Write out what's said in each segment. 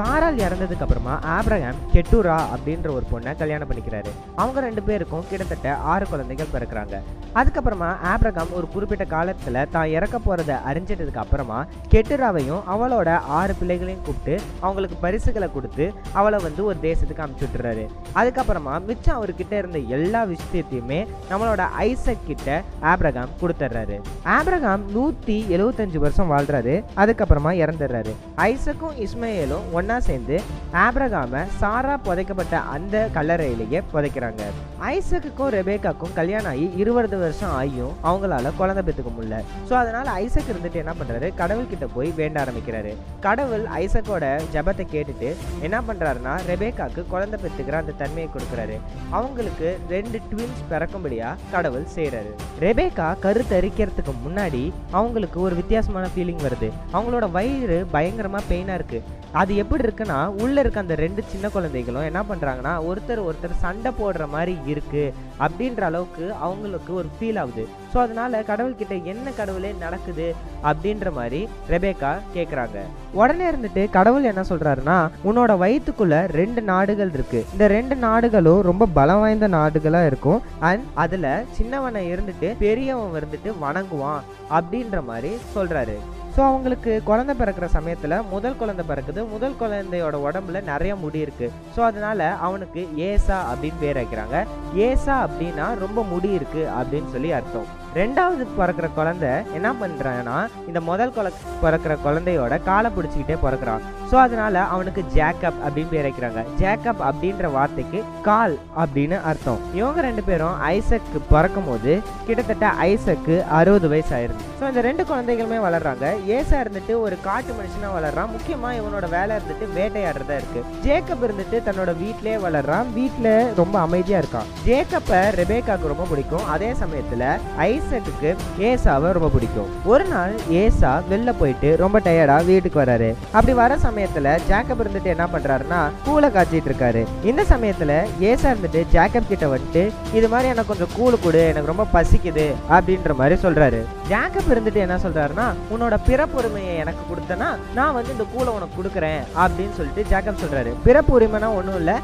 சாரால் இறந்ததுக்கு அப்புறமா ஆப்ரஹாம் கெட்டூரா அப்படின்ற ஒரு பொண்ணை கல்யாணம் பண்ணிக்கிறாரு. அவங்க ரெண்டு பேருக்கும் கிட்டத்தட்ட ஆறு குழந்தைகள் பிறக்கிறாங்க. அதுக்கப்புறமா ஆப்ரகாம் ஒரு குறிப்பிட்ட காலத்துல தான் இறக்க போறதை அறிஞ்சிட்டதுக்கு அப்புறமா கெட்டுராவையும் அவளோட ஆறு பிள்ளைகளையும் கூப்பிட்டு அவங்களுக்கு பரிசுகளை கொடுத்து அவளை வந்து ஒரு தேசத்துக்கு அமுச்சு விட்டுறாரு. அதுக்கப்புறமா மிச்சம் அவர்கிட்ட இருந்த எல்லா விஷயத்தையுமே நம்மளோட ஐசக் கிட்ட ஆப்ரகாம் கொடுத்துட்றாரு ஆப்ரகாம் நூத்தி எழுபத்தஞ்சு வருஷம் வாழ்றாரு. அதுக்கப்புறமா இறந்துடுறாரு ஐசக்கும் இஸ்மையேலும் ஒன்றா சேர்ந்து ஆப்ரகாம சாரா புதைக்கப்பட்ட அந்த கல்லறையிலேயே புதைக்கிறாங்க. ஐசக்குக்கும் ரெபேக்காக்கும் கல்யாணம் ஆகி இருபது வருஷம் ஆகியும் அவங்களால குழந்தை பெற்றுக்க முடியல. ஸோ அதனால ஐசக் இருந்துட்டு என்ன பண்றாரு? கடவுள் கிட்ட போய் வேண்ட ஆரம்பிக்கிறாரு. கடவுள் ஐசக்கோட ஜபத்தை கேட்டுட்டு என்ன பண்றாருன்னா ரெபேக்காக்கு குழந்தை பெற்றுக்கிற அந்த தன்மையை கொடுக்குறாரு. அவங்களுக்கு ரெண்டு ட்வின்ஸ் பிறக்கும்படியா கடவுள் செய்கிறாரு ரெபேக்கா கருத்தரிக்கிறதுக்கு முன்னாடி அவங்களுக்கு ஒரு வித்தியாசமான ஃபீலிங் வருது. அவங்களோட வயிறு பயங்கரமா பெயினாக இருக்கு. அது எப்படி இருக்குன்னா உள்ளே இருக்க அந்த ரெண்டு சின்ன குழந்தைகளும் என்ன பண்ணுறாங்கன்னா ஒருத்தர் ஒருத்தர் சண்டை போடுற மாதிரி இருக்குது அப்படின்ற அளவுக்கு அவங்களுக்கு ஒரு ஃபீல் ஆகுது. ஸோ அதனால கடவுள்கிட்ட என்ன கடவுளே நடக்குது அப்படின்ற மாதிரி ரெபேக்கா கேட்குறாங்க உடனே இருந்துட்டு கடவுள் என்ன சொல்கிறாருன்னா உன்னோட வயிற்றுக்குள்ள ரெண்டு நாடுகள் இருக்குது இந்த ரெண்டு நாடுகளும் ரொம்ப பலம் வாய்ந்த நாடுகளாக இருக்கும். அண்ட் அதில் சின்னவனை இருந்துட்டு பெரியவன் இருந்துட்டு வணங்குவான் அப்படின்ற மாதிரி சொல்கிறாரு ஸோ அவங்களுக்கு குழந்தை பிறக்கிற சமயத்தில் முதல் குழந்தை பிறக்குது. முதல் குழந்தையோட உடம்புல நிறைய முடி இருக்கு. ஸோ அதனால அவனுக்கு ஏசா அப்படின்னு பேர் வைக்கிறாங்க. ஏசா அப்படின்னா ரொம்ப முடி இருக்கு அப்படின்னு சொல்லி அர்த்தம். ரெண்டாவது பிறக்கிற குழந்தை என்ன பண்ணுறான்னா இந்த முதல் குல பிறக்கிற குழந்தையோட காலை பிடிச்சிக்கிட்டே பிறக்கிறான். ஸோ அதனால அவனுக்கு ஜேக்கப் அப்படின்னு பேர் வைக்கிறாங்க. ஜேக்கப் அப்படின்ற வார்த்தைக்கு கால் அப்படின்னு அர்த்தம். இவங்க ரெண்டு பேரும் ஐசக்கு பிறக்கும் போது கிட்டத்தட்ட ஐசக்கு அறுபது வயசு ஆயிருது ஸோ இந்த ரெண்டு குழந்தைகளுமே வளர்றாங்க. ஏசா இருந்துட்டு ஒரு காட்டு மனுஷனா வளர்றான். முக்கியமா இவனோட வேலை இருந்துட்டு வேட்டையாடுறதா இருக்கு. ஜேக்கப் இருந்துட்டு தன்னோட வீட்டிலேயே வளர்றான். வீட்டில் ரொம்ப அமைதியா இருக்கான். ஜேக்கப்பை ரெபேக்காக்கு ரொம்ப பிடிக்கும். அதே சமயத்துல ஐசக்கு ஏசாவை ரொம்ப பிடிக்கும். ஒரு நாள் ஏசா வெளில போயிட்டு ரொம்ப டயர்டா வீட்டுக்கு வராரு. அப்படி வர சமயத்துல ஜேக்கப் இருந்துட்டு என்ன பண்றாருன்னா கூலை காய்ச்சிட்டு இருக்காரு. இந்த சமயத்துல ஏசா இருந்துட்டு ஜேக்கப் கிட்ட வந்துட்டு இது மாதிரி எனக்கு கொஞ்சம் கூழு கொடு எனக்கு ரொம்ப பசிக்குது அப்படின்ற மாதிரி சொல்றாரு. ஜேக்கப் இருந்துட்டு என்ன சொல்றாருன்னா உன்னோட பிறப்புரிமையை எனக்கு கொடுத்தனா நான் வந்து இந்த கூலை உனக்கு கொடுக்குறேன் அப்படின்னு சொல்லிட்டு ஜேக்கப் சொல்றாரு. பிறப்பு உரிமைனா ஒன்றும் இல்லை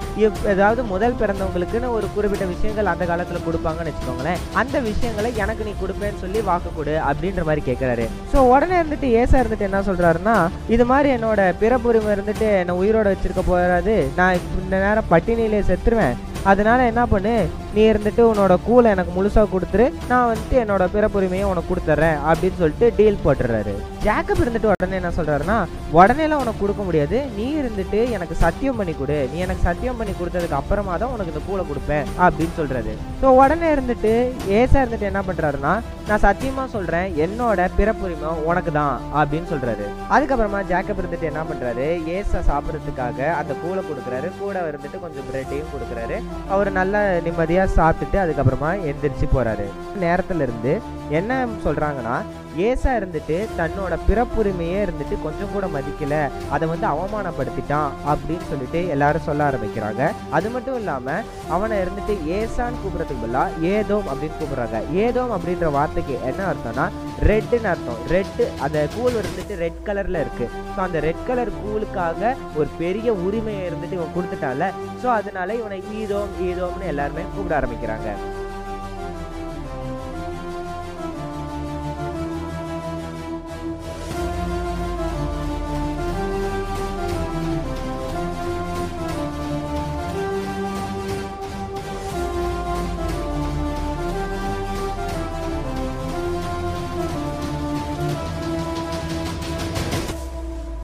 ஏதாவது முதல் பிறந்தவங்களுக்குன்னு ஒரு குறிப்பிட்ட விஷயங்கள் அந்த காலத்துல கொடுப்பாங்கன்னு வச்சுக்கோங்களேன். அந்த விஷயங்களை எனக்கு நீ கொடுப்பேன்னு சொல்லி வாக்கு கொடு அப்படின்ற மாதிரி கேட்குறாரு ஸோ உடனே இருந்துட்டு ஏசா இருந்துட்டு என்ன சொல்றாருன்னா இது மாதிரி என்னோட பிறப்புரிமை இருந்துட்டு என்னை உயிரோட வச்சிருக்க போகிறாது நான் இந்த நேரம் பட்டினியிலே செத்துருவேன். அதனால என்ன பண்ணு நீ இருந்துட்டு உன்னோட கூலை எனக்கு முழுசாக கொடுத்துரு. நான் வந்துட்டு என்னோட பிறப்புரிமையை உனக்கு கொடுத்துட்றேன் அப்படின்னு சொல்லிட்டு டீல் போட்டுறாரு. ஜாக்கப் இருந்துட்டு உடனே என்ன சொல்கிறாருன்னா உடனேலாம் உனக்கு கொடுக்க முடியாது. நீ இருந்துட்டு எனக்கு சத்தியம் பண்ணி கொடு. நீ எனக்கு சத்தியம் பண்ணி கொடுத்ததுக்கு அப்புறமா தான் உனக்கு இந்த கூலை கொடுப்பேன் அப்படின்னு சொல்கிறாரு ஸோ உடனே இருந்துட்டு ஏசா இருந்துட்டு என்ன பண்ணுறாருன்னா நான் சத்தியமாக சொல்கிறேன் என்னோட பிறப்புரிமை உனக்கு தான் அப்படின்னு சொல்கிறாரு அதுக்கப்புறமா ஜாக்கப் இருந்துட்டு என்ன பண்ணுறாரு ஏசா சாப்பிட்றதுக்காக அந்த கூலை கொடுக்குறாரு. கூட இருந்துட்டு கொஞ்சம் பிரெட்டையும் கொடுக்குறாரு. அவர் நல்லா நிம்மதியாக சாப்பிட்டுட்டு அதுக்கப்புறமா எந்திரிச்சு போகிறாரு நேரத்தில் இருந்து என்ன சொல்கிறாங்கன்னா ஏசா இருந்துட்டு தன்னோட பிறப்புரிமையே இருந்துட்டு கொஞ்சம் கூட மதிக்கல. அதை வந்து அவமானப்படுத்திட்டான் அப்படின்னு சொல்லிட்டு எல்லாரும் சொல்ல ஆரம்பிக்கிறாங்க. அது மட்டும் இல்லாமல் அவனை இருந்துட்டு ஏசான்னு கூப்பிட்றதுக்கு பதிலாக ஏதோம் அப்படின்னு கூப்பிட்றாங்க. ஏதோம் அப்படின்ற வார்த்தைக்கு என்ன அர்த்தம்னா ரெட்டுன்னு அர்த்தம். ரெட்டு அந்த கூழ் இருந்துட்டு ரெட் கலர்ல இருக்கு. ஸோ அந்த ரெட் கலர் கூழுக்காக ஒரு பெரிய உரிமையை இருந்துட்டு இவன் கொடுத்துட்டால ஸோ அதனால இவனை ஈதோம் ஈதோம்னு எல்லாருமே கூப்பிட ஆரம்பிக்கிறாங்க.